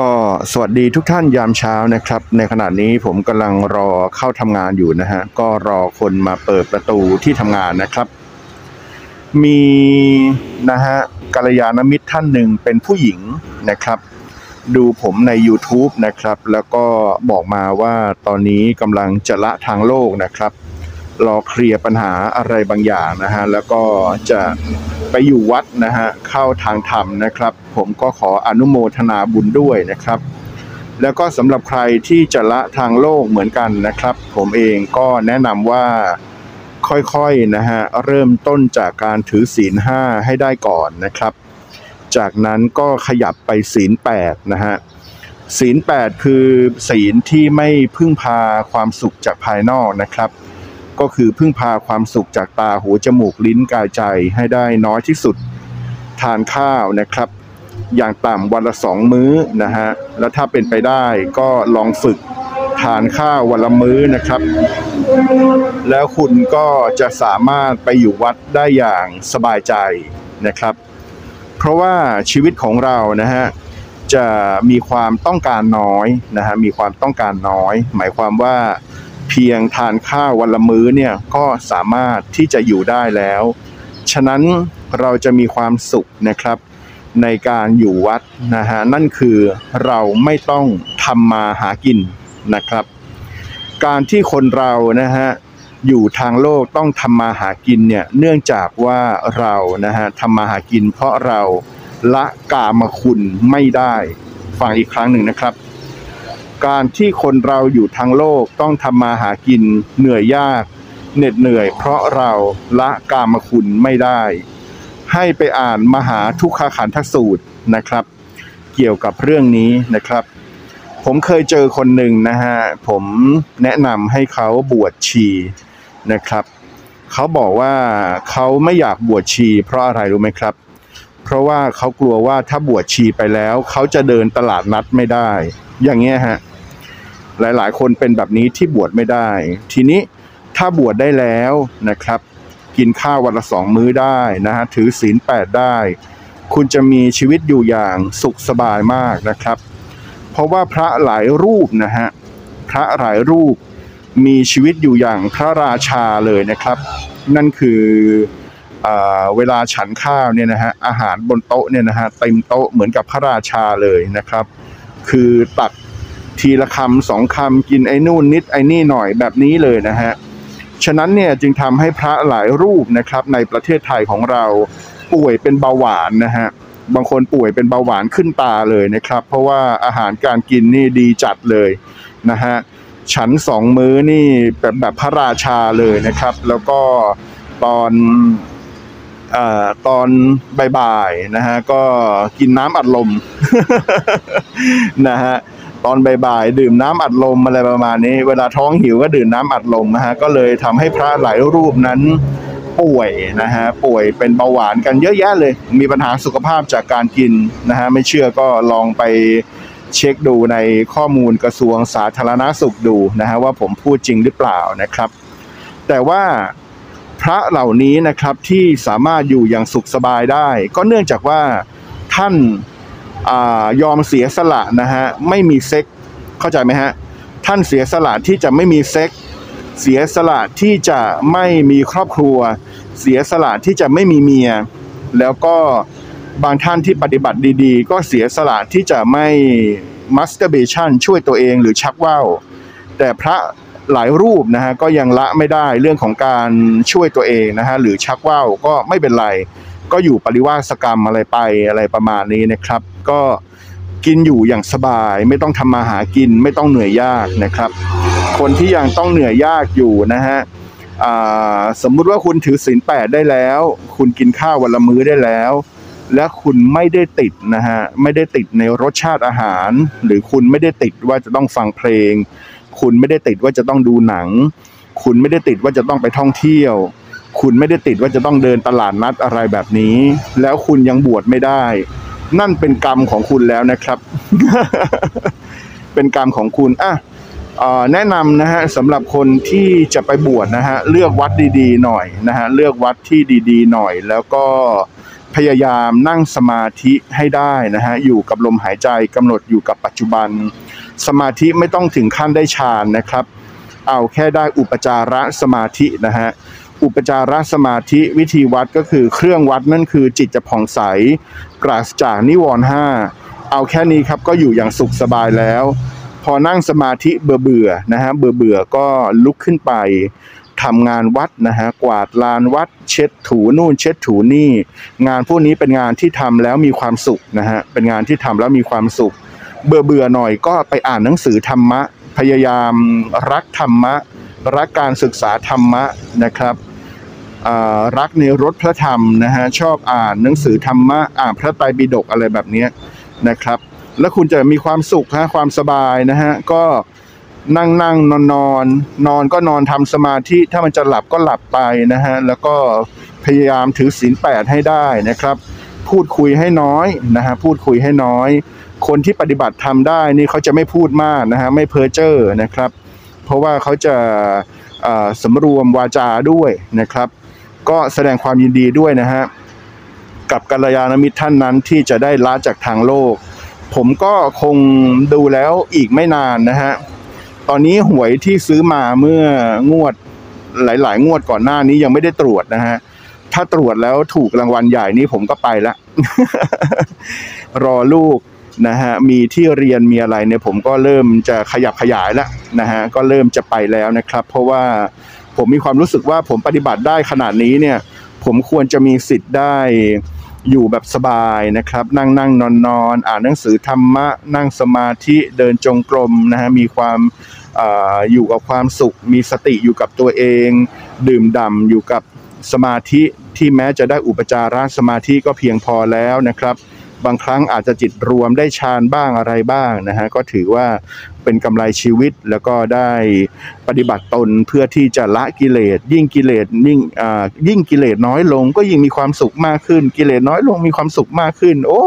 ก็สวัสดีทุกท่านยามเช้านะครับ ในขณะนี้ผมกำลังรอเข้าทำงานอยู่นะฮะ ก็รอคนมาเปิดประตูที่ทำงานนะครับ มีนะฮะกัลยาณมิตรท่านหนึ่งเป็นผู้หญิงนะครับ ดูผมใน YouTube นะครับ แล้วก็บอกมาว่าตอนนี้กำลังจะละทางโลกนะครับ รอเคลียร์ปัญหาอะไรบางอย่างนะฮะแล้วก็จะไปอยู่วัดนะฮะเข้าทางธรรมนะครับ ผมก็ขออนุโมทนาบุญด้วยนะครับ แล้วก็สำหรับใครที่จะละทางโลกเหมือนกันนะครับ ผมเองก็แนะนำว่าค่อยๆนะฮะเริ่มต้นจากการถือศีลห้าให้ได้ก่อนนะครับ จากนั้นก็ขยับไปศีลแปดนะฮะศีลแปดคือศีลที่ไม่พึ่งพาความสุขจากภายนอกนะครับ ก็คือพึ่งพาความสุขจากตาหูจมูกลิ้นกายใจให้ได้น้อยที่สุด ทานข้าวนะครับ อย่างต่ำวันละสองมื้อนะฮะแล้วถ้าเป็นไปได้ก็ลองฝึกทานข้าววันละมื้อนะครับ แล้วคุณก็จะสามารถไปอยู่วัดได้อย่างสบายใจนะครับ เพราะว่าชีวิตของเรานะฮะจะมีความต้องการน้อยนะฮะมีความต้องการน้อย หมายความว่า เพียงทานข้าววันละมื้อเนี่ยก็สามารถที่จะอยู่ได้แล้ว ฉะนั้นเราจะมีความสุขนะครับ ในการอยู่วัดนะฮะนั่นคือเราไม่ต้องทำมาหากินนะครับ การที่คนเรานะฮะอยู่ทางโลกต้องทำมาหากินเนี่ยเนื่องจากว่าเรานะฮะทำมาหากิน เพราะเราละกามคุณไม่ได้ฟังอีกครั้งหนึ่งนะครับ การที่คนเราอยู่ทางโลกต้องทำมาหากินเหนื่อยยาก เหน็ดเหนื่อย เพราะเราละกามคุณไม่ได้ ให้ไปอ่านมหาทุกขขันธสูตรนะครับ เกี่ยวกับเรื่องนี้นะครับ ผมเคยเจอคนหนึ่งนะฮะ ผมแนะนำให้เขาบวชชีนะครับ เขาบอกว่าเขาไม่อยากบวชชี เพราะอะไรรู้ไหมครับเพราะว่าเขากลัวว่าถ้าบวชชีไปแล้ว เขาจะเดินตลาดนัดไม่ได้ อย่างเงี้ยฮะ หลายๆ คนเป็นแบบนี้ที่บวชไม่ได้ ทีนี้ถ้าบวชได้แล้วนะครับ กินข้าววันละสองมื้อได้นะฮะถือศีลแปดได้ คุณจะมีชีวิตอยู่อย่างสุขสบายมากนะครับ เพราะว่าพระหลายรูปนะฮะพระหลายรูปมีชีวิตอยู่อย่างพระราชาเลยนะครับ นั่นคืออ่าเวลาฉันข้าวเนี่ยนะฮะอาหารบนโต๊ะเนี่ยนะฮะเต็มโต๊ะเหมือนกับพระราชาเลยนะครับ คือตัก ทีละคำสองคำกินไอ้นู่นนิดไอ้นี่หน่อยแบบนี้เลยนะฮะฉะนั้นเนี่ยจึงทำให้พระหลายรูปนะครับในประเทศไทยของเราป่วยเป็นเบาหวานนะฮะบางคนป่วยเป็นเบาหวานขึ้นตาเลยนะครับ เพราะว่าอาหารการกินนี่ดีจัดเลยนะฮะฉันสองมื้อนี่แบบแบบพระราชาเลยนะครับ แล้วก็ตอนเอ่อตอนบ่ายๆนะฮะก็กินน้ำอัดลมนะฮะ ตอนบ่ายๆดื่มน้ำอัดลมอะไรประมาณนี้ เวลาท้องหิวก็ดื่มน้ำอัดลมนะฮะก็เลยทำให้พระหลายรูปนั้นป่วยนะฮะป่วยเป็นเบาหวานกันเยอะแยะเลย มีปัญหาสุขภาพจากการกินนะฮะไม่เชื่อก็ลองไปเช็คดูในข้อมูลกระทรวงสาธารณสุขดูนะฮะว่าผมพูดจริงหรือเปล่านะครับ แต่ว่าพระเหล่านี้นะครับที่สามารถอยู่อย่างสุขสบายได้ ก็เนื่องจากว่าท่าน ยอมเสียสละนะฮะไม่มีเซ็กเข้าใจไหมฮะท่านเสียสละที่จะไม่มีเซ็กเสียสละที่จะไม่มีครอบครัว เสียสละที่จะไม่มีเมีย แล้วก็บางท่านที่ปฏิบัติดีๆ ก็เสียสละที่จะไม่ masturbation ช่วยตัวเองหรือชักว่าวแต่พระหลายรูปนะฮะก็ยังละไม่ได้เรื่องของการช่วยตัวเองนะฮะหรือชักว่าวก็ไม่เป็นไร ก็อยู่ปริวาสกรรมอะไรไปอะไรประมาณนี้นะครับ ก็กินอยู่อย่างสบาย ไม่ต้องทำมาหากินไม่ต้องเหนื่อยยากนะครับ คนที่ยังต้องเหนื่อยยากอยู่นะฮะสมมุติว่าคุณถือศีลแปดได้แล้ว คุณกินข้าววันละมื้อได้แล้ว และคุณไม่ได้ติดนะฮะไม่ได้ติดในรสชาติอาหาร หรือคุณไม่ได้ติดว่าจะต้องฟังเพลง คุณไม่ได้ติดว่าจะต้องดูหนัง คุณไม่ได้ติดว่าจะต้องไปท่องเที่ยว คุณไม่ได้ติดว่าจะต้องเดินตลาดนัดอะไรแบบนี้ แล้วคุณยังบวชไม่ได้ นั่นเป็นกรรมของคุณแล้วนะครับ เป็นกรรมของคุณอะแนะนำนะฮะสำหรับคนที่จะไปบวชนะฮะเลือกวัดดีๆ หน่อยนะฮะเลือกวัดที่ดีๆ หน่อย แล้วก็พยายามนั่งสมาธิให้ได้นะฮะอยู่กับลมหายใจกำหนดอยู่กับปัจจุบัน สมาธิไม่ต้องถึงขั้นได้ฌานนะครับ เอาแค่ได้อุปจาระสมาธินะฮะ อุปจารสมาธิวิธีวัดก็คือเครื่องวัดนั่นคือจิตจะผ่องใส ปราศจากนิวรณ์ห้าเอาแค่นี้ครับก็อยู่อย่างสุขสบายแล้ว พอนั่งสมาธิเบื่อเบื่อๆนะฮะเบื่อเบื่อๆก็ลุกขึ้นไปทำงานวัดนะฮะกวาดลานวัด เช็ดถูนู่น เช็ดถูนี่ งานพวกนี้เป็นงานที่ทำแล้วมีความสุขนะฮะเป็นงานที่ทำแล้วมีความสุข เบื่อเบื่อๆหน่อยก็ไปอ่านหนังสือธรรมะ พยายามรักธรรมะ รักการศึกษาธรรมะนะครับ รักในรถพระธรรมนะฮะชอบอ่านหนังสือธรรมะอ่านพระไตรปิฎกอะไรแบบนี้นะครับ แล้วคุณจะมีความสุขฮะความสบายนะฮะก็นั่งนั่งนอนนอนนอนก็นอนทำสมาธิถ้ามันจะหลับก็หลับไปนะฮะแล้วก็พยายามถือศีลแปดให้ได้นะครับ พูดคุยให้น้อยนะฮะพูดคุยให้น้อย คนที่ปฏิบัติทำได้นี่เขาจะไม่พูดมากนะฮะไม่เพ้อเจ้อนะครับ เพราะว่าเขาจะสำรวมวาจาด้วยนะครับ ก็แสดงความยินดีด้วยนะฮะกับกัลยาณมิตรท่านนั้นที่จะได้ละจากทางโลก ผมก็คงดูแล้วอีกไม่นานนะฮะตอนนี้หวยที่ซื้อมาเมื่องวดหลาย ๆ งวดก่อนหน้านี้ยังไม่ได้ตรวจนะฮะถ้าตรวจแล้วถูกรางวัลใหญ่นี้ผมก็ไปละรอลูกนะฮะมีที่เรียนมีอะไรเนี่ยผมก็เริ่มจะขยับขยายแล้วนะฮะก็เริ่มจะไปแล้วนะครับ เพราะว่า ผมมีความรู้สึกว่าผมปฏิบัติได้ขนาดนี้เนี่ย ผมควรจะมีสิทธิ์ได้อยู่แบบสบายนะครับ นั่งนั่งนอนนอนอ่านหนังสือธรรมะ นั่งสมาธิเดินจงกรมนะฮะมีความออยู่กับความสุข มีสติอยู่กับตัวเอง ดื่มด่ำอยู่กับสมาธิที่แม้จะได้อุปจาระสมาธิก็เพียงพอแล้วนะครับ บางครั้งอาจจะจิตรวมได้ฌานบ้างอะไรบ้างนะฮะก็ถือว่าเป็นกำไรชีวิตแล้วก็ได้ปฏิบัติตนเพื่อที่จะละกิเลส ยิ่งกิเลสยิ่งอ่ายิ่งกิเลสน้อยลง ก็ยิ่งมีความสุขมากขึ้น กิเลสน้อยลงมีความสุขมากขึ้น โอ้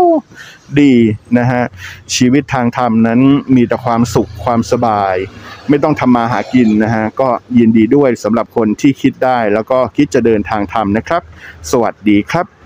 ดีนะฮะชีวิตทางธรรมนั้นมีแต่ความสุขความสบาย ไม่ต้องทำมาหากินนะฮะก็ยินดีด้วยสำหรับคนที่คิดได้ แล้วก็คิดจะเดินทางธรรมนะครับ สวัสดีครับ